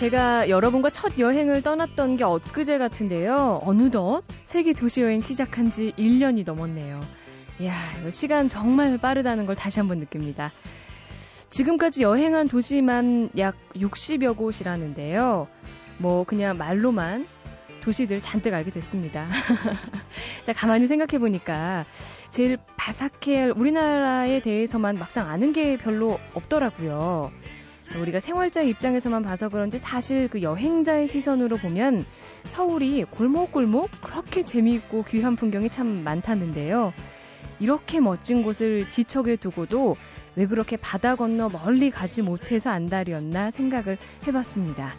제가 여러분과 첫 여행을 떠났던 게 엊그제 같은데요. 어느덧 세계 도시 여행 시작한 지 1년이 넘었네요. 이야, 시간 정말 빠르다는 걸 다시 한번 느낍니다. 지금까지 여행한 도시만 약 60여 곳이라는데요. 뭐 그냥 말로만 도시들 잔뜩 알게 됐습니다. 자, 가만히 생각해 보니까 제일 바삭해 할 우리나라에 대해서만 막상 아는 게 별로 없더라고요. 우리가 생활자 입장에서만 봐서 그런지 사실 그 여행자의 시선으로 보면 서울이 골목골목 그렇게 재미있고 귀한 풍경이 참 많다는데요. 이렇게 멋진 곳을 지척에 두고도 왜 그렇게 바다 건너 멀리 가지 못해서 안달이었나 생각을 해봤습니다.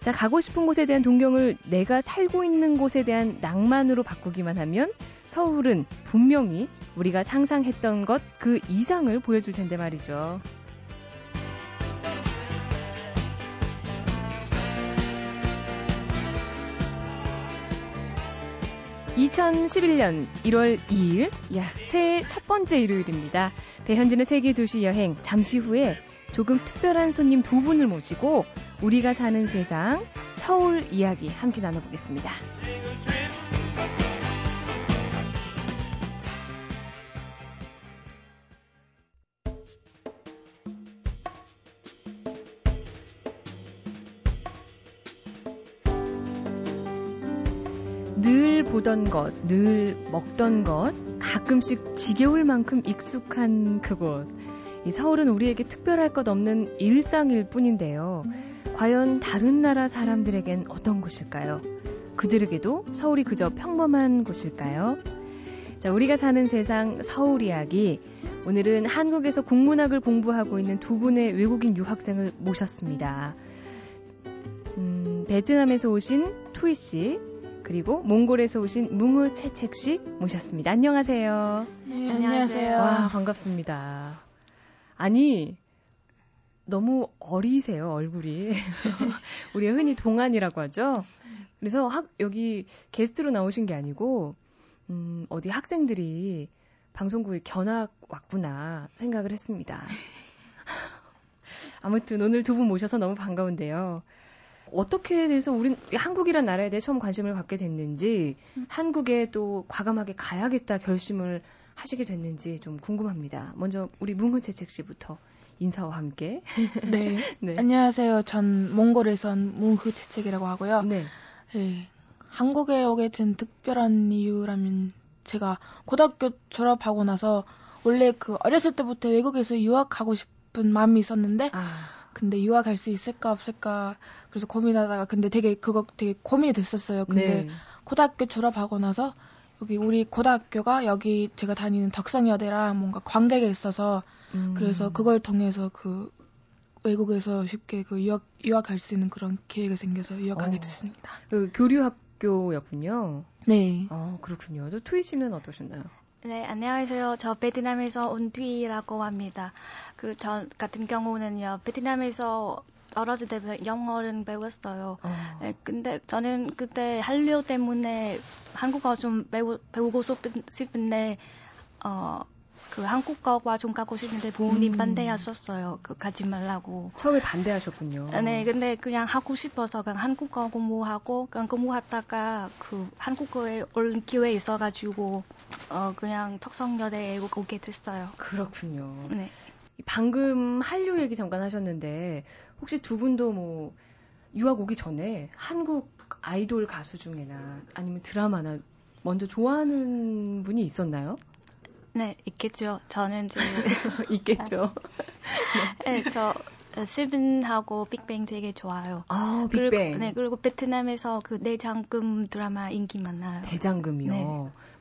자, 가고 싶은 곳에 대한 동경을 내가 살고 있는 곳에 대한 낭만으로 바꾸기만 하면 서울은 분명히 우리가 상상했던 것 그 이상을 보여줄 텐데 말이죠. 2011년 1월 2일, 야, 새해 첫 번째 일요일입니다. 배현진의 세계 도시 여행, 잠시 후에 조금 특별한 손님 두 분을 모시고 우리가 사는 세상 서울 이야기 함께 나눠보겠습니다. 보던 것, 늘 먹던 것, 가끔씩 지겨울 만큼 익숙한 그곳. 이 서울은 우리에게 특별할 것 없는 일상일 뿐인데요. 과연 다른 나라 사람들에겐 어떤 곳일까요? 그들에게도 서울이 그저 평범한 곳일까요? 자, 우리가 사는 세상 서울 이야기. 오늘은 한국에서 국문학을 공부하고 있는 두 분의 외국인 유학생을 모셨습니다. 음, 베트남에서 오신 투이 씨, 그리고 몽골에서 오신 뭉우 채책 씨 모셨습니다. 안녕하세요. 네, 안녕하세요. 와, 반갑습니다. 아니, 너무 어리세요, 얼굴이. 우리 흔히 동안이라고 하죠. 그래서 학, 여기 게스트로 나오신 게 아니고, 음, 어디 학생들이 방송국에 견학 왔구나 생각을 했습니다. 아무튼 오늘 두 분 모셔서 너무 반가운데요. 어떻게 돼서 우린 한국이란 나라에 대해 처음 관심을 갖게 됐는지, 음. 한국에 또 과감하게 가야겠다 결심을 하시게 됐는지 좀 궁금합니다. 먼저 우리 뭉흐채책 씨부터 인사와 함께. 네. 네. 안녕하세요. 전 몽골에선 뭉흐채책이라고 하고요. 네. 네. 한국에 오게 된 특별한 이유라면 제가 고등학교 졸업하고 나서 원래 그 어렸을 때부터 외국에서 유학하고 싶은 마음이 있었는데 아. 근데 유학할 수 있을까 없을까 그래서 고민하다가 근데 되게 그거 되게 고민이 됐었어요. 근데 네. 고등학교 졸업하고 나서 여기 우리 고등학교가 여기 제가 다니는 덕성여대랑 뭔가 관계가 있어서 음. 그래서 그걸 통해서 그 외국에서 쉽게 그 유학 유학할 수 있는 그런 기회가 생겨서 유학하게 어. 됐습니다. 그 교류 학교였군요. 네. 어 그렇군요. 또 투이 씨는 어떠셨나요? 네, 안녕하세요. 저 베트남에서 온 투이라고 합니다. 그 저 같은 경우는요, 베트남에서 어렸을 때부터 영어를 배웠어요. 어. 네, 근데 저는 그때 한류 때문에 한국어 좀 배우, 배우고 싶은데, 어, 그 한국어과 좀 가고 싶은데 부모님 음. 반대하셨어요. 그 가지 말라고. 처음에 반대하셨군요. 네, 근데 그냥 하고 싶어서 그냥 한국어 공부하고 그냥 공부하다가 그 한국어에 올 기회 있어가지고 어 그냥 턱성여대에 오게 됐어요. 그렇군요. 네. 방금 한류 얘기 잠깐 하셨는데 혹시 두 분도 뭐 유학 오기 전에 한국 아이돌 가수 중에나 아니면 드라마나 먼저 좋아하는 분이 있었나요? 네, 있겠죠. 저는 좀 있겠죠. 네, 저 세븐하고 빅뱅 되게 좋아요. 아, 빅뱅. 그리고, 네, 그리고 베트남에서 그 내장금 드라마 인기 많아요. 대장금이요. 네.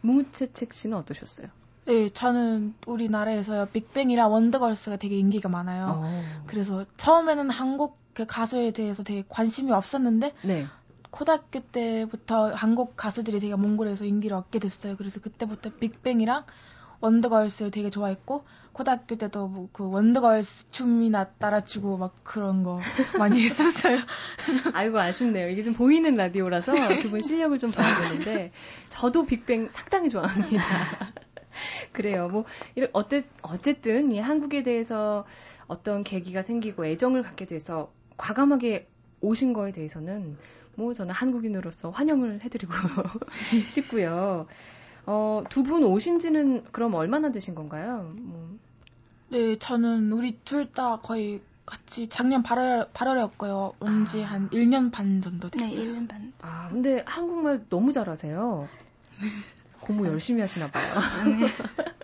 뭉채책 씨는 어떠셨어요? 네, 저는 우리나라에서요 빅뱅이랑 원더걸스가 되게 인기가 많아요. 오. 어. 그래서 처음에는 한국 그 가수에 대해서 되게 관심이 없었는데 네. 고등학교 때부터 한국 가수들이 되게 몽골에서 인기를 얻게 됐어요. 그래서 그때부터 빅뱅이랑 원더걸스를 되게 좋아했고 고등학교 때도 뭐 그 원더걸스 춤이나 따라추고 막 그런 거 많이 했었어요. 아이고 아쉽네요. 이게 좀 보이는 라디오라서 두 분 실력을 좀 봐야 되는데 저도 빅뱅 상당히 좋아합니다. 그래요. 뭐 이런 어때 어쨌든 이 한국에 대해서 어떤 계기가 생기고 애정을 갖게 돼서 과감하게 오신 거에 대해서는 뭐 저는 한국인으로서 환영을 해드리고 싶고요. 어, 두 분 오신 지는 그럼 얼마나 되신 건가요? 뭐. 네, 저는 우리 둘 다 거의 같이 작년 8월, 8월이었고요. 온지 아. 한 1년 반 정도 됐어요. 네, 1년 반. 아, 근데 한국말 너무 잘하세요. 공부 열심히 하시나 봐요. 네.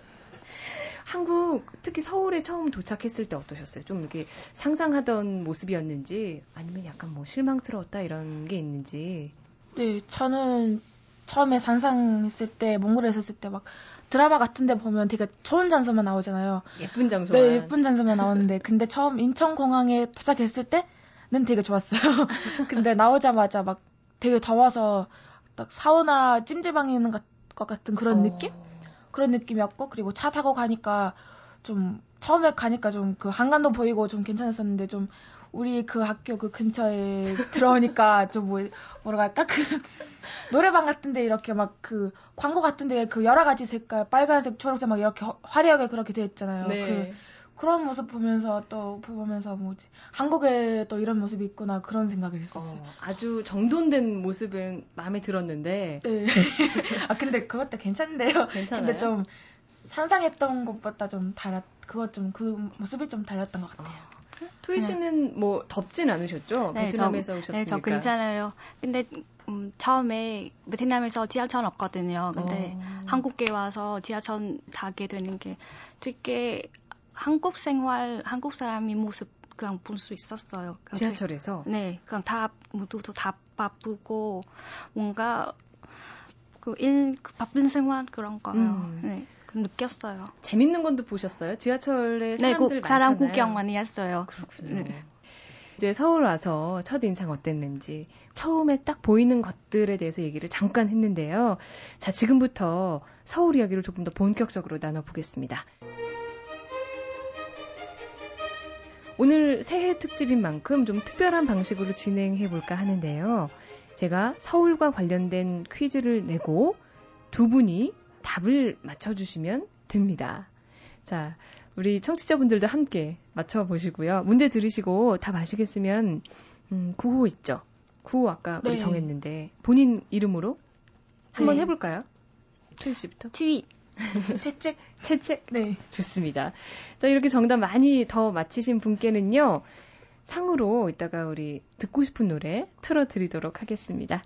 한국 특히 서울에 처음 도착했을 때 어떠셨어요? 좀 이렇게 상상하던 모습이었는지 아니면 약간 뭐 실망스러웠다 이런 게 있는지. 네, 저는 처음에 상상했을 때 몽골에 있었을 때 막 드라마 같은데 보면 되게 좋은 장소만 나오잖아요. 예쁜 장소만. 네, 예쁜 장소만 나오는데 근데 처음 인천 공항에 도착했을 때는 되게 좋았어요. 근데 나오자마자 막 되게 더워서 딱 사우나 찜질방에 있는 것 같은 그런 어... 느낌? 그런 느낌이었고 그리고 차 타고 가니까 좀 처음에 가니까 좀 그 한강도 보이고 좀 괜찮았었는데 좀 우리 그 학교 그 근처에 들어오니까 좀 뭐 뭐라 할까 그 노래방 같은데 이렇게 막 그 광고 같은데 그 여러 가지 색깔 빨간색 초록색 막 이렇게 화려하게 그렇게 되어 있잖아요. 네. 그 그런 모습 보면서 또 보면서 뭐지 한국에 또 이런 모습이 있구나 그런 생각을 했었어요. 어, 아주 정돈된 모습은 마음에 들었는데. 네. 아 근데 그것도 괜찮은데요. 괜찮아요. 근데 좀 상상했던 것보다 좀 달랐 그것 좀 그 모습이 좀 달랐던 것 같아요. 어. 투이 씨는 뭐 덥진 않으셨죠? 네, 베트남에서 저, 오셨으니까. 네, 저 괜찮아요. 근데 음, 처음에 베트남에서 지하철 없거든요. 근데 어. 한국에 와서 지하철 타게 되는 게 되게 한국 생활, 한국 사람이 모습 그냥 볼 수 있었어요. 지하철에서? 그, 네, 그냥 다 모두도 다 바쁘고 뭔가 그 일, 그 바쁜 생활 그런 거요. 음. 네. 느꼈어요. 재밌는 건도 보셨어요? 지하철에 네, 사람들 네, 그, 사람 구경 많이 했어요. 그렇군요. 네. 이제 서울 와서 첫 인상 어땠는지 처음에 딱 보이는 것들에 대해서 얘기를 잠깐 했는데요. 자, 지금부터 서울 이야기를 조금 더 본격적으로 나눠보겠습니다. 오늘 새해 특집인 만큼 좀 특별한 방식으로 진행해 볼까 하는데요. 제가 서울과 관련된 퀴즈를 내고 두 분이 답을 맞춰주시면 됩니다. 자, 우리 청취자분들도 함께 맞춰보시고요. 문제 들으시고 답 아시겠으면, 음, 구호 있죠? 구호 아까 네. 우리 정했는데, 본인 이름으로 한번 네. 해볼까요? 트윗 씨부터. 트윗. 채책. 채책. 네. 좋습니다. 자, 이렇게 정답 많이 더 맞히신 분께는요, 상으로 이따가 우리 듣고 싶은 노래 틀어드리도록 하겠습니다.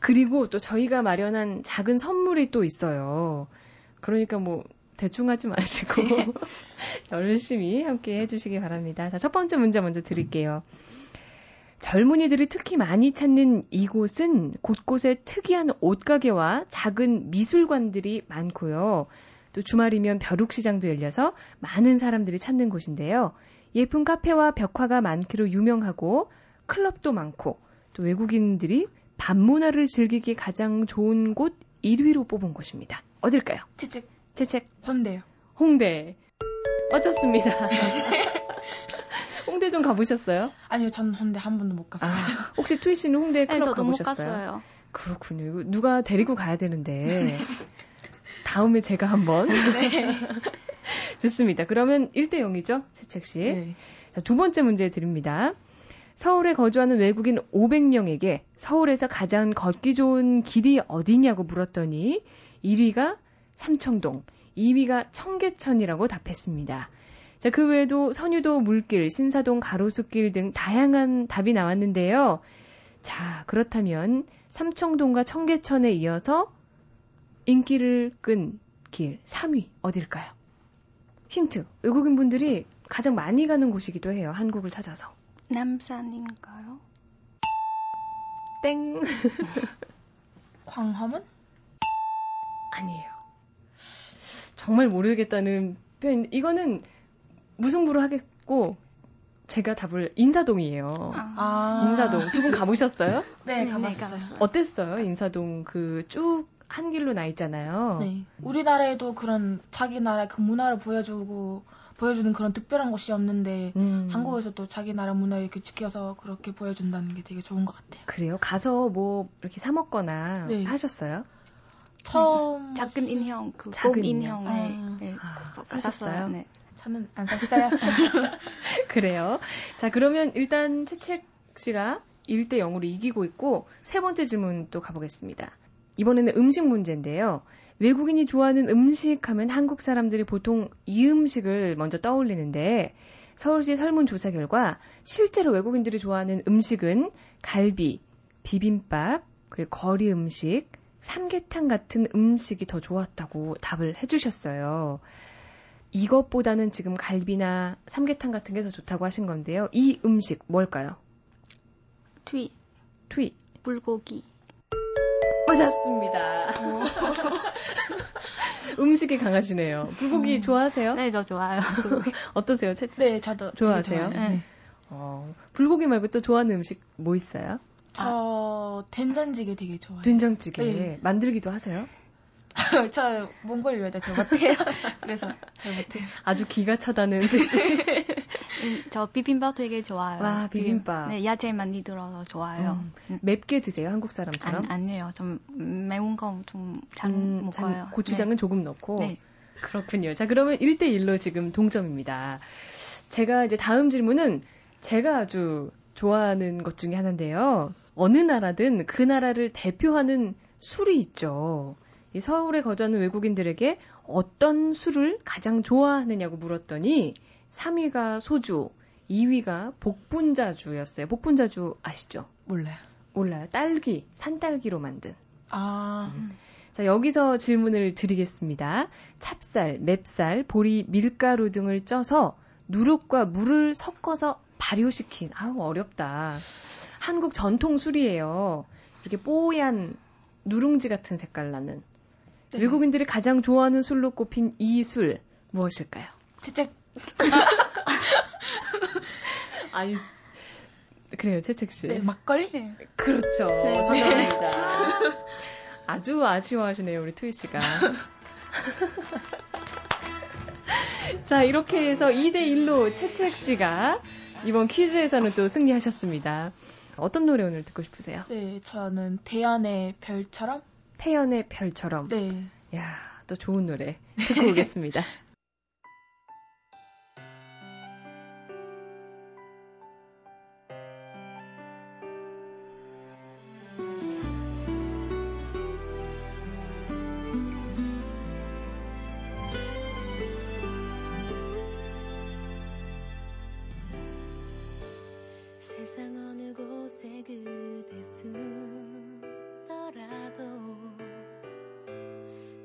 그리고 또 저희가 마련한 작은 선물이 또 있어요. 그러니까 뭐, 대충 하지 마시고, 열심히 함께 해주시기 바랍니다. 자, 첫 번째 문제 먼저 드릴게요. 젊은이들이 특히 많이 찾는 이곳은 곳곳에 특이한 옷가게와 작은 미술관들이 많고요. 또 주말이면 벼룩시장도 열려서 많은 사람들이 찾는 곳인데요. 예쁜 카페와 벽화가 많기로 유명하고 클럽도 많고 또 외국인들이 밤문화를 즐기기 가장 좋은 곳 1위로 뽑은 곳입니다. 어딜까요? 채책. 채책. 홍대요. 홍대. 맞췄습니다. 홍대 좀 가보셨어요? 아니요, 전 홍대 한 번도 못 가봤어요. 아, 혹시 투이 씨는 홍대 클럽 네, 가보셨어요? 못 갔어요. 그렇군요. 누가 데리고 가야 되는데 다음에 제가 한번. 네. 좋습니다. 그러면 1대 0이죠, 채책 씨. 네. 자, 두 번째 문제 드립니다. 서울에 거주하는 외국인 500명에게 서울에서 가장 걷기 좋은 길이 어디냐고 물었더니 1위가 삼청동, 2위가 청계천이라고 답했습니다. 자, 그 외에도 선유도 물길, 신사동 가로수길 등 다양한 답이 나왔는데요. 자, 그렇다면 삼청동과 청계천에 이어서 인기를 끈 길 3위 어딜까요? 힌트. 외국인 분들이 가장 많이 가는 곳이기도 해요. 한국을 찾아서. 남산인가요? 땡. 광화문? 아니에요. 정말 모르겠다는 표현. 이거는 무승부로 하겠고 제가 답을 인사동이에요. 아. 인사동 두 분 가보셨어요? 네, 네 가봤어요. 네, 어땠어요? 인사동 그 쭉 한 길로 나 있잖아요. 네. 우리나라에도 그런 자기 나라 그 문화를 보여주고 보여주는 그런 특별한 곳이 없는데 음. 한국에서 또 자기 나라 문화 이렇게 지켜서 그렇게 보여준다는 게 되게 좋은 것 같아요. 그래요? 가서 뭐 이렇게 사 먹거나 네. 하셨어요? 처음 작은 인형 그 작은 인형 아. 네. 아, 사셨어요? 네. 저는 안 샀어요. 그래요. 자, 그러면 일단 채책 씨가 1대 0으로 이기고 있고 세 번째 질문 또 가보겠습니다. 이번에는 음식 문제인데요. 외국인이 좋아하는 음식 하면 한국 사람들이 보통 이 음식을 먼저 떠올리는데 서울시 설문조사 결과 실제로 외국인들이 좋아하는 음식은 갈비, 비빔밥, 그리고 거리 음식, 삼계탕 같은 음식이 더 좋았다고 답을 해주셨어요. 이것보다는 지금 갈비나 삼계탕 같은 게 더 좋다고 하신 건데요. 이 음식 뭘까요? 트위. 트위. 불고기. 맞았습니다. 음식이 강하시네요. 불고기 음. 좋아하세요? 네, 저 좋아요. 어떠세요? 채, 네, 저도 좋아하세요? 네. 어, 불고기 말고 또 좋아하는 음식 뭐 있어요? 저 된장찌개 되게 좋아해요. 된장찌개 네. 만들기도 하세요? 저 몽골 요리도 잘 못해요. 그래서 잘 못해요. 아주 기가 차다는 듯이. 음, 저 비빔밥 되게 좋아요. 와 비빔밥. 네 야채 많이 들어서 좋아요. 음, 맵게 드세요 한국 사람처럼? 안, 아니에요. 좀 매운 거 좀잘 음, 먹어요. 고추장은 네. 조금 넣고. 네. 그렇군요. 자 그러면 1대 1로 지금 동점입니다. 제가 이제 다음 질문은 제가 아주 좋아하는 것 중에 하나인데요. 어느 나라든 그 나라를 대표하는 술이 있죠. 이 서울에 거주하는 외국인들에게 어떤 술을 가장 좋아하느냐고 물었더니 3위가 소주, 2위가 복분자주였어요. 복분자주 아시죠? 몰라요. 몰라요. 딸기, 산딸기로 만든. 아. 음. 자, 여기서 질문을 드리겠습니다. 찹쌀, 맵쌀, 보리, 밀가루 등을 쪄서 누룩과 물을 섞어서 발효시킨, 아우, 어렵다. 한국 전통 술이에요. 이렇게 뽀얀 누룽지 같은 색깔 나는. 네. 외국인들이 가장 좋아하는 술로 꼽힌 이 술 무엇일까요? 채책. 아니 그래요, 채책 씨. 네, 막걸리? 그렇죠. 네. 정답입니다. 아주 아쉬워하시네요, 우리 투이 씨가. 자, 이렇게 해서 2대 1로 채책 씨가 이번 퀴즈에서는 또 승리하셨습니다. 어떤 노래 오늘 듣고 싶으세요? 네, 저는 태연의 별처럼 태연의 별처럼. 네. 야, 또 좋은 노래 듣고 오겠습니다.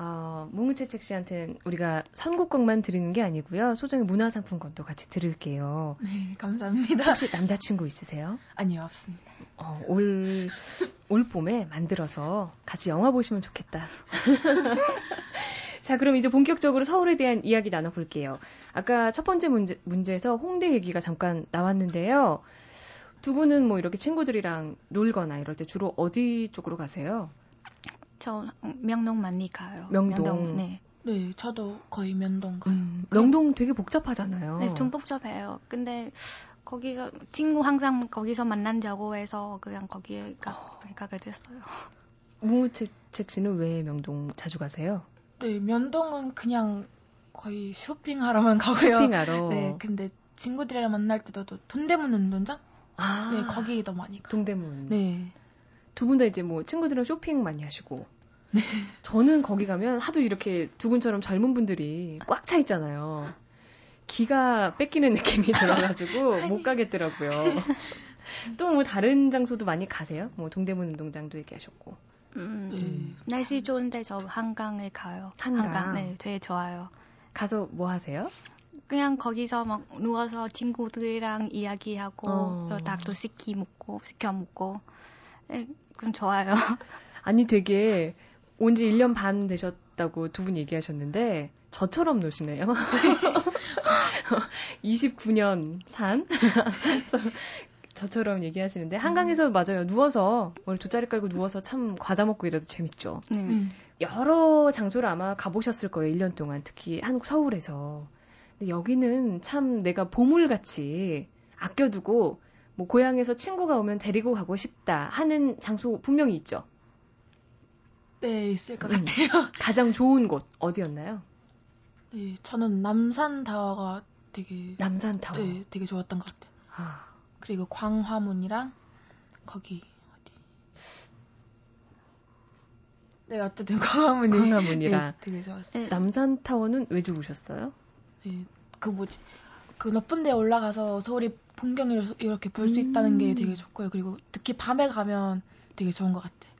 어, 뭉우채책 씨한테는 우리가 선곡곡만 드리는 게 아니고요. 소정의 문화상품권도 같이 드릴게요. 네, 감사합니다. 혹시 남자친구 있으세요? 아니요, 없습니다. 어, 올, 올 봄에 만들어서 같이 영화 보시면 좋겠다. 자, 그럼 이제 본격적으로 서울에 대한 이야기 나눠볼게요. 아까 첫 번째 문제, 문제에서 홍대 얘기가 잠깐 나왔는데요. 두 분은 뭐 이렇게 친구들이랑 놀거나 이럴 때 주로 어디 쪽으로 가세요? 저 명동 많이 가요. 명동. 명동 네. 네, 저도 거의 명동 가요. 음, 명동 되게 복잡하잖아요. 네, 좀 복잡해요. 근데 거기서 친구 항상 거기서 만난다고 해서 그냥 거기에 가, 어. 가게 됐어요. 무채책 씨는 왜 명동 자주 가세요? 네, 면동은 그냥 거의 쇼핑하러만 가고요. 쇼핑하러. 네, 근데 친구들이랑 만날 때도 돈대문 운동장? 아, 네, 거기도 많이 가요. 동대문. 네. 두 분 다 이제 뭐 친구들이랑 쇼핑 많이 하시고. 네. 저는 거기 가면 하도 이렇게 두 분처럼 젊은 분들이 꽉 차 있잖아요. 기가 뺏기는 느낌이 들어가지고 못 가겠더라고요. 또 뭐 다른 장소도 많이 가세요? 뭐 동대문 운동장도 얘기하셨고. 음, 음. 날씨 좋은데 저 한강에 가요. 한강. 한강. 네, 되게 좋아요. 가서 뭐 하세요? 그냥 거기서 막 누워서 친구들이랑 이야기하고 어. 닭도 시키 먹고 시켜 먹고 네, 그럼 좋아요. 아니 되게 온 지 1년 반 되셨다고 두 분 얘기하셨는데 저처럼 노시네요. 29년 산. 저처럼 얘기하시는데 한강에서 음. 맞아요. 누워서 머리 돗자리 깔고 누워서 참 과자 먹고 이래도 재밌죠. 음. 여러 장소를 아마 가보셨을 거예요. 1년 동안 특히 한국 서울에서. 근데 여기는 참 내가 보물같이 아껴두고 뭐 고향에서 친구가 오면 데리고 가고 싶다 하는 장소 분명히 있죠. 네, 있을 것 음. 같아요. 가장 좋은 곳 어디였나요? 네, 저는 남산 타워가 되게 남산 타워. 네, 되게 좋았던 것 같아요. 아. 그리고 광화문이랑 거기 어디? 네, 어쨌든 광화문이 광화문이랑 네, 되게 좋았어요. 네. 남산 타워는 왜 좋으셨어요? 네, 그 뭐지? 그 높은 데 올라가서 서울이 풍경을 이렇게 볼 수 있다는 게 음. 되게 좋고요. 그리고 특히 밤에 가면 되게 좋은 것 같아요.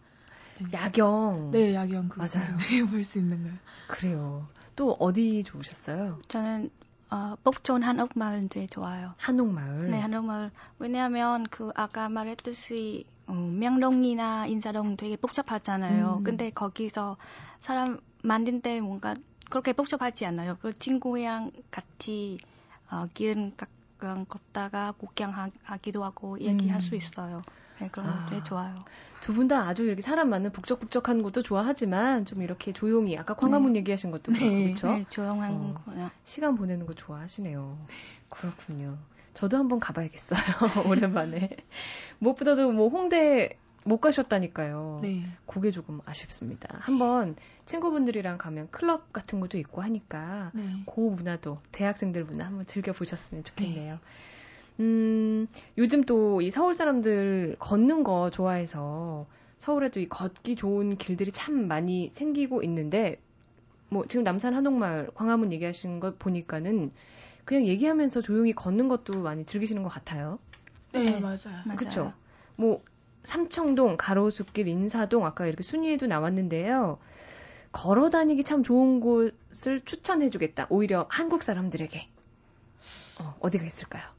네. 야경. 네, 야경 그 맞아요. 볼 수 있는 거예요. 그래요. 또 어디 좋으셨어요? 저는 어, 복촌 한옥마을 되게 좋아요. 한옥마을? 네, 한옥마을. 왜냐하면 그 아까 말했듯이 어, 명동이나 인사동 되게 복잡하잖아요. 음. 근데 거기서 사람 만든 때 뭔가 그렇게 복잡하지 않아요. 그 친구랑 같이 어, 길은 가끔 걷다가 구경하기도 하고 얘기할 음. 수 있어요. 네, 그런 것도 아, 좋아요. 두 분 다 아주 이렇게 사람 많은 북적북적한 곳도 좋아하지만 좀 이렇게 조용히 아까 광화문 네. 얘기하신 것도 네. 그렇죠. 네, 조용한 어, 거요. 시간 보내는 거 좋아하시네요. 그렇군요. 저도 한번 가봐야겠어요. 오랜만에. 무엇보다도 뭐 홍대 못 가셨다니까요. 네. 그게 조금 아쉽습니다. 한번 친구분들이랑 가면 클럽 같은 것도 있고 하니까 네. 그 문화도 대학생들 문화 한번 즐겨 보셨으면 좋겠네요. 네. 음, 요즘 또 이 서울 사람들 걷는 거 좋아해서 서울에도 이 걷기 좋은 길들이 참 많이 생기고 있는데 뭐 지금 남산 한옥마을 광화문 얘기하시는 거 보니까는 그냥 얘기하면서 조용히 걷는 것도 많이 즐기시는 것 같아요. 네, 네 맞아요. 그렇죠. 뭐 삼청동, 가로수길, 인사동 아까 이렇게 순위에도 나왔는데요. 걸어 다니기 참 좋은 곳을 추천해 주겠다. 오히려 한국 사람들에게 어, 어디가 있을까요?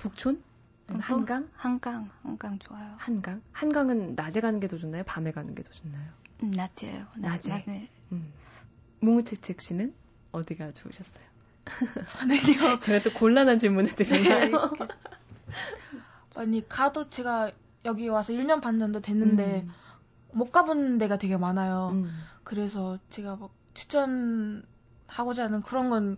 북촌? 어, 한강? 한강, 한강 좋아요. 한강? 한강은 낮에 가는 게 더 좋나요? 밤에 가는 게 더 좋나요? 음, 낮에요. 낮에. 낮에. 음. 뭉우채책 씨는 어디가 좋으셨어요? 저는요. 제가 또 곤란한 질문을 드렸나요? 네, 아니 가도 제가 여기 와서 1년 반 정도 됐는데 음. 못 가본 데가 되게 많아요. 음. 그래서 제가 뭐 추천하고자 하는 그런 건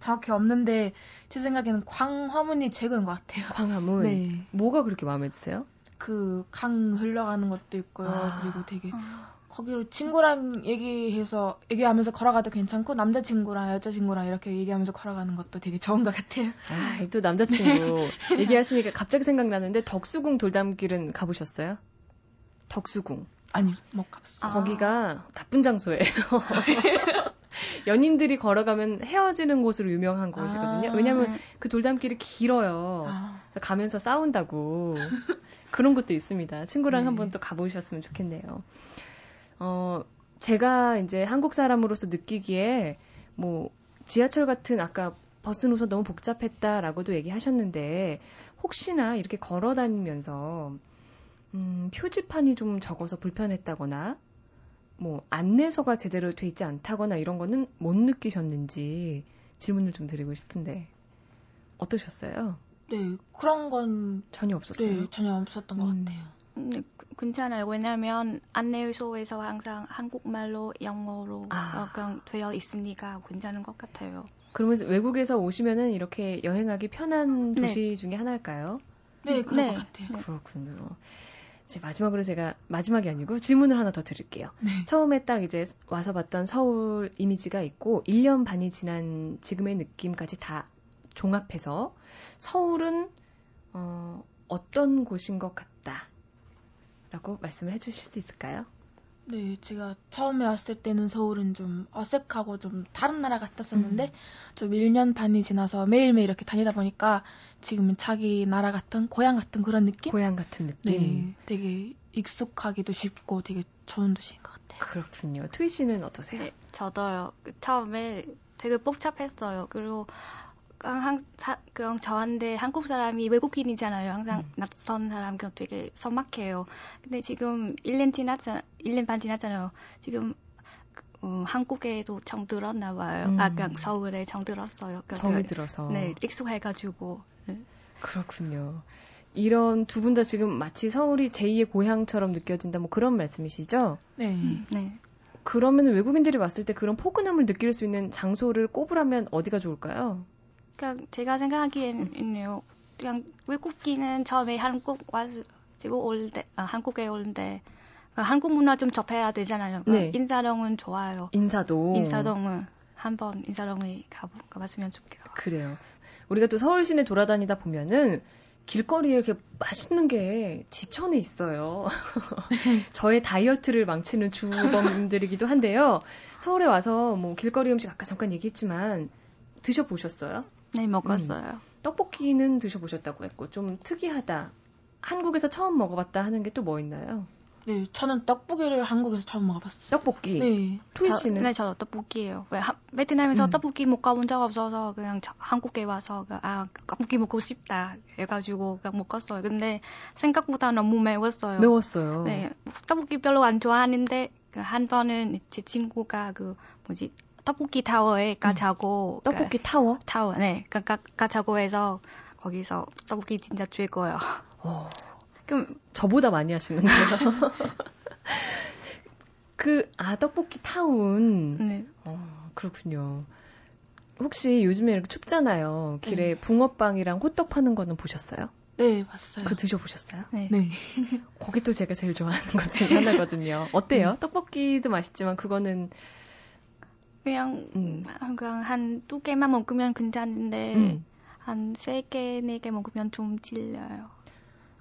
정확히 없는데 제 생각에는 광화문이 최고인 것 같아요. 광화문. 네. 뭐가 그렇게 마음에 드세요? 그 강 흘러가는 것도 있고요. 아. 그리고 되게 아. 거기로 친구랑 얘기해서 얘기하면서 걸어가도 괜찮고 남자친구랑 여자친구랑 이렇게 얘기하면서 걸어가는 것도 되게 좋은 것 같아요. 아, 또 남자친구 얘기하시니까 갑자기 생각나는데 덕수궁 돌담길은 가보셨어요? 덕수궁. 아니, 못. 아. 거기가 나쁜 장소예요. 연인들이 걸어가면 헤어지는 곳으로 유명한 곳이거든요. 아, 왜냐면 네. 그 돌담길이 길어요. 아. 가면서 싸운다고. 그런 것도 있습니다. 친구랑 네. 한번 또 가보셨으면 좋겠네요. 어, 제가 이제 한국 사람으로서 느끼기에 뭐 지하철 같은 아까 버스 노선 너무 복잡했다라고도 얘기하셨는데 혹시나 이렇게 걸어 다니면서 음, 표지판이 좀 적어서 불편했다거나 뭐 안내서가 제대로 돼 있지 않다거나 이런 거는 못 느끼셨는지 질문을 좀 드리고 싶은데 어떠셨어요? 네, 그런 건 전혀 없었어요. 네, 전혀 없었던 것 음. 같아요. 네, 괜찮아요. 왜냐하면 안내소에서 항상 한국말로 영어로 아. 되어 있으니까 괜찮은 것 같아요. 그러면 외국에서 오시면은 이렇게 여행하기 편한 네. 도시 네. 중에 하나일까요? 네, 그런 네. 것 같아요. 네. 그렇군요. 이제 마지막으로 제가 마지막이 아니고 질문을 하나 더 드릴게요. 네. 처음에 딱 이제 와서 봤던 서울 이미지가 있고 1년 반이 지난 지금의 느낌까지 다 종합해서 서울은 어, 어떤 곳인 것 같다. 라고 말씀을 해주실 수 있을까요? 네, 제가 처음에 왔을 때는 서울은 좀 어색하고 좀 다른 나라 같았었는데 음. 좀 1년 반이 지나서 매일매일 이렇게 다니다 보니까 지금은 자기 나라 같은 고향 같은 그런 느낌? 고향 같은 느낌. 네, 되게 익숙하기도 쉽고 되게 좋은 도시인 것 같아요. 그렇군요. 트위 씨는 어떠세요? 네, 저도요. 처음에 되게 복잡했어요. 그리고 항상 그냥 저한테 한국 사람이 외국인이잖아요. 항상 음. 낯선 사람 그 되게 서막해요. 근데 지금 1년 지났잖아, 1년 반 지났잖아요. 지금 어, 한국에도 정 들었나 봐요. 음. 아, 그냥 서울에 정 들었어요. 그러니까 정이 들어서. 네, 익숙해가지고. 네. 그렇군요. 이런 두 분 다 지금 마치 서울이 제2의 고향처럼 느껴진다 뭐 그런 말씀이시죠? 네. 음, 네. 그러면 외국인들이 왔을 때 그런 포근함을 느낄 수 있는 장소를 꼽으라면 어디가 좋을까요? 그냥 제가 생각하기에는요. 그냥 외국인은 처음에 한국 와가지고 올 때, 아, 한국에 오는데 그 한국 문화 좀 접해야 되잖아요. 그 네. 인사동은 좋아요. 인사동. 인사동은 한번 인사동에 가보, 가봤으면 좋겠어요. 그래요. 우리가 또 서울 시내 돌아다니다 보면은 길거리에 이렇게 맛있는 게 지천에 있어요. 저의 다이어트를 망치는 주범들이기도 한데요. 서울에 와서 뭐 길거리 음식 아까 잠깐 얘기했지만 드셔보셨어요? 네, 먹었어요. 음. 떡볶이는 드셔보셨다고 했고 좀 특이하다. 한국에서 처음 먹어봤다 하는 게 또 뭐 있나요? 네, 저는 떡볶이를 한국에서 처음 먹어봤어요. 떡볶이? 네. 투이 씨는? 네, 저 떡볶이에요. 왜 하, 베트남에서 음. 떡볶이 못 가본 적 없어서 그냥 저, 한국에 와서 그, 아 떡볶이 먹고 싶다 해가지고 그냥 먹었어요. 근데 생각보다 너무 매웠어요. 매웠어요. 네, 떡볶이 별로 안 좋아하는데 그 한 번은 제 친구가 그 뭐지 떡볶이 타워에 가자고. 음. 떡볶이 그, 타워? 타워, 네. 가, 가, 가자고 해서 거기서 떡볶이 진짜 최고예요. 어. 그럼 저보다 많이 하시는데요. 그, 아, 떡볶이 타운. 네. 어, 그렇군요. 혹시 요즘에 이렇게 춥잖아요. 길에 네. 붕어빵이랑 호떡 파는 거는 보셨어요? 네, 봤어요. 그 드셔보셨어요? 네. 네. 거기 또 제가 제일 좋아하는 것 중에 하나거든요. 어때요? 음. 떡볶이도 맛있지만 그거는 그냥 음. 그냥 한 두 개만 먹으면 괜찮은데 음. 한세 개, 네 개 먹으면 좀 질려요.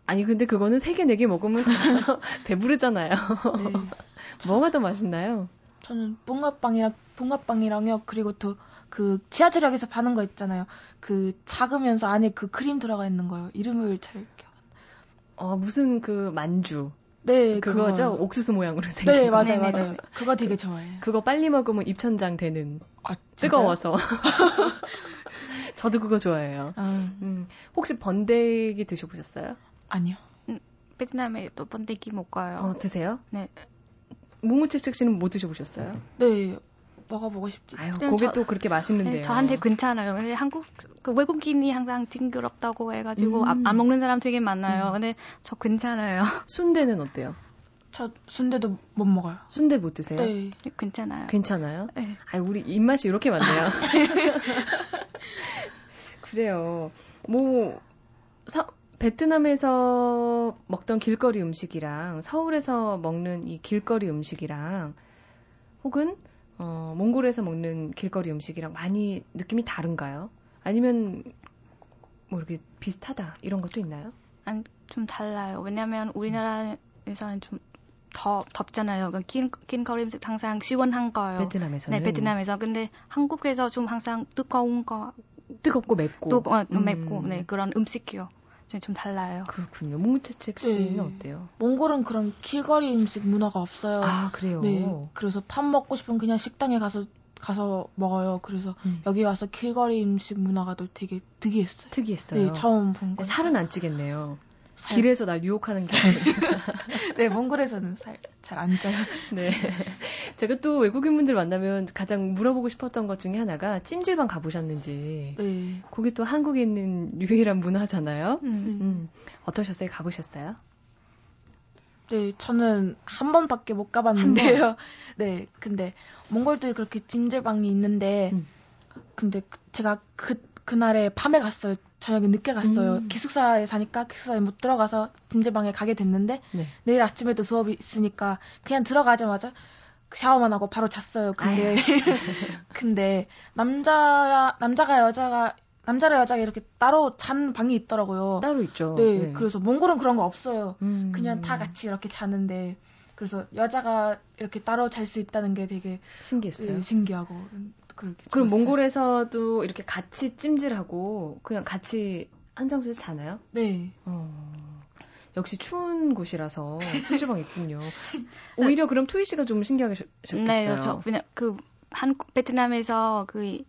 아니 근데 그거는 세 개, 네 개 먹으면 배부르잖아요. 네. 뭐가 더 맛있나요? 저는 붕어빵이랑 붕어빵이랑요. 그리고 또 그 지하철역에서 파는 거 있잖아요. 그 작으면서 안에 그 크림 들어가 있는 거요. 이름을 잘 기억. 어 무슨 그 만주. 네, 그거죠. 그거. 옥수수 모양으로 생긴. 네, 맞아요, 네네. 맞아요. 그거 되게 좋아해요. 그거 빨리 먹으면 입천장 되는. 아, 뜨거워서. 저도 그거 좋아해요. 아. 음. 혹시 번데기 드셔보셨어요? 아니요. 음, 베트남에 또 번데기 먹어요. 어, 드세요? 네. 뭉무책책 씨는 못 드셔보셨어요? 네. 먹어보고 싶지. 아유, 저, 또 그렇게 맛있는데요. 네, 저한테 괜찮아요. 근데 한국 그 외국인이 항상 징그럽다고 해가지고 음. 안, 안, 먹는 사람 되게 많아요. 음. 근데 저 괜찮아요. 순대는 어때요? 저 순대도 못 먹어요. 순대 못 드세요? 네. 괜찮아요. 괜찮아요? 네. 아, 우리 입맛이 이렇게 많네요. 그래요. 뭐 사, 베트남에서 먹던 길거리 음식이랑 서울에서 먹는 이 길거리 음식이랑 혹은 어, 몽골에서 먹는 길거리 음식이랑 많이 느낌이 다른가요? 아니면 뭐 이렇게 비슷하다 이런 것도 있나요? 안, 좀 달라요. 왜냐하면 우리나라에서는 좀 더 덥잖아요. 그러니까 긴, 긴 거리 음식 항상 시원한 거예요. 베트남에서는? 네, 베트남에서. 근데 한국에서 좀 항상 뜨거운 거. 뜨겁고 맵고. 뜨거, 어, 음. 맵고, 네, 그런 음식이요. 좀 달라요. 그렇군요. 뭉무채책 씨는 네. 어때요? 몽골은 그런 길거리 음식 문화가 없어요. 아 그래요. 네. 그래서 밥 먹고 싶으면 그냥 식당에 가서 가서 먹어요. 그래서 음. 여기 와서 길거리 음식 문화가 또 되게 특이했어요. 특이했어요. 네, 처음 본 거. 살은 안 찌겠네요. 살... 길에서 날 유혹하는 게. 네, 몽골에서는 잘안 쪄요. 네. 제가 또 외국인분들 만나면 가장 물어보고 싶었던 것 중에 하나가 찜질방 가보셨는지. 네. 거기 또 한국에 있는 유일한 문화잖아요. 음. 음. 어떠셨어요? 가보셨어요? 네, 저는 한 번밖에 못 가봤는데요. 네, 근데 몽골도 그렇게 찜질방이 있는데, 음. 근데 제가 그 그날에 밤에 갔어요. 저녁에 늦게 갔어요. 음. 기숙사에 사니까 기숙사에 못 들어가서 찜질방에 가게 됐는데 네. 내일 아침에도 수업이 있으니까 그냥 들어가자마자 샤워만 하고 바로 잤어요. 근데 근데 남자 남자가 여자가 남자랑 여자가 이렇게 따로 잔 방이 있더라고요. 따로 있죠. 네, 네. 그래서 몽골은 그런 거 없어요. 음. 그냥 다 같이 이렇게 자는데 그래서 여자가 이렇게 따로 잘 수 있다는 게 되게 신기했어요. 네, 신기하고 그럼. 몽골에서도 이렇게 같이 찜질하고 그냥 같이 한 장소에서 자나요? 네. 어, 역시 추운 곳이라서 찜질방 있군요. 오히려 그럼 투이 씨가 좀 신기하게 셨겠어요 네, 저 그냥 그 한국 베트남에서 그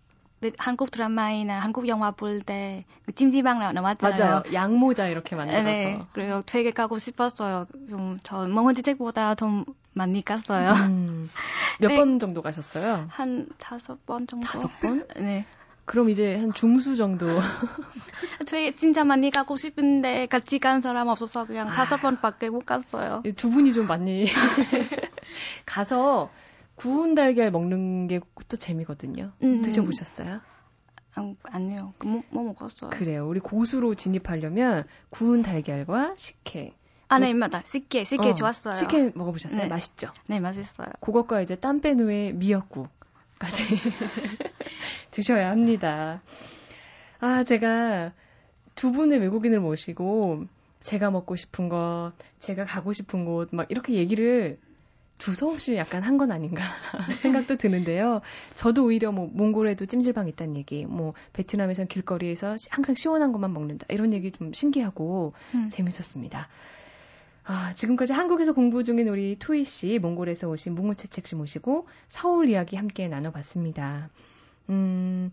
한국 드라마이나 한국 영화 볼때그 찜질방 나왔잖아요. 맞아요. 양모자 이렇게 만들어서. 네, 그리고 되게 가고 싶었어요. 좀저 멍언지책보다 더 많이 갔어요. 음, 몇번 네. 정도 가셨어요? 한 다섯 번 정도. 다섯 번? 네. 그럼 이제 한 중수 정도. 되게 진짜 많이 가고 싶은데 같이 간 사람 없어서 그냥 아, 다섯 번밖에 못 갔어요. 두 분이 좀 많이 가서 구운 달걀 먹는 게 또 재미거든요. 음. 드셔보셨어요? 안, 아니요. 뭐, 뭐 먹었어요? 그래요. 우리 고수로 진입하려면 구운 달걀과 식혜. 아, 네, 맞다. 식혜, 식혜 어, 좋았어요. 식혜 먹어보셨어요? 네. 맛있죠? 네, 맛있어요. 그것과 이제 땀 뺀 후에 미역국까지 드셔야 합니다. 아, 제가 두 분의 외국인을 모시고 제가 먹고 싶은 것, 제가 가고 싶은 곳, 막 이렇게 얘기를 두서없이 약간 한 건 아닌가 생각도 드는데요. 저도 오히려 뭐 몽골에도 찜질방 있다는 얘기, 뭐 베트남에선 길거리에서 항상 시원한 것만 먹는다 이런 얘기 좀 신기하고 음. 재밌었습니다. 아, 지금까지 한국에서 공부 중인 우리 토이 씨, 몽골에서 오신 뭉우채책 씨 모시고 서울 이야기 함께 나눠봤습니다. 음,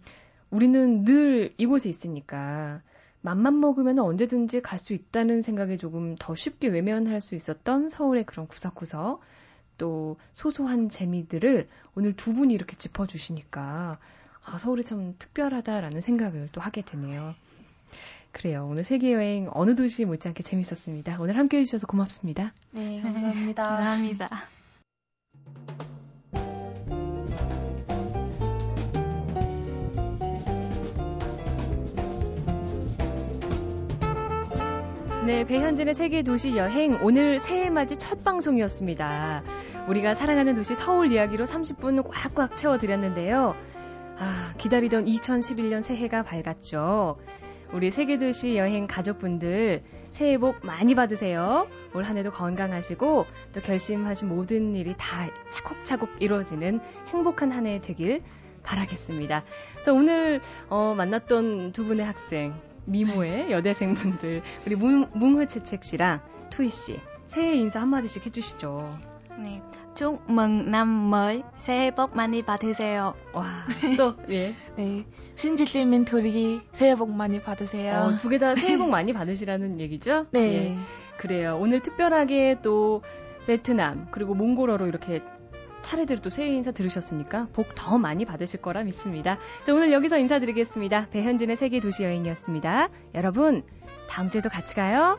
우리는 늘 이곳에 있으니까 맘만 먹으면 언제든지 갈 수 있다는 생각에 조금 더 쉽게 외면할 수 있었던 서울의 그런 구석구석 또 소소한 재미들을 오늘 두 분이 이렇게 짚어주시니까 아, 서울이 참 특별하다라는 생각을 또 하게 되네요. 그래요. 오늘 세계여행 어느 도시 못지않게 재밌었습니다. 오늘 함께 해주셔서 고맙습니다. 네, 감사합니다. 감사합니다. 네, 배현진의 세계 도시 여행 오늘 새해 맞이 첫 방송이었습니다. 우리가 사랑하는 도시 서울 이야기로 30분 꽉꽉 채워 드렸는데요. 아, 기다리던 2011년 새해가 밝았죠. 우리 세계 도시 여행 가족분들 새해 복 많이 받으세요. 올 한 해도 건강하시고 또 결심하신 모든 일이 다 차곡차곡 이루어지는 행복한 한 해 되길 바라겠습니다. 자, 오늘 어, 만났던 두 분의 학생 미모의 네. 여대생분들 우리 뭉흐채책 씨랑 투이 씨 새해 인사 한마디씩 해주시죠. 네. 축 mừng năm mới. 새해 복 많이 받으세요. 와, 또, 예. 네. 신지씨 민 토리 새해 복 많이 받으세요. 어, 두개 다 새해 복 많이 받으시라는 얘기죠? 네. 예. 그래요. 오늘 특별하게 또 베트남, 그리고 몽골어로 이렇게 차례대로 또 새해 인사 들으셨으니까 복 더 많이 받으실 거라 믿습니다. 자, 오늘 여기서 인사드리겠습니다. 배현진의 세계 도시 여행이었습니다. 여러분, 다음 주에도 같이 가요.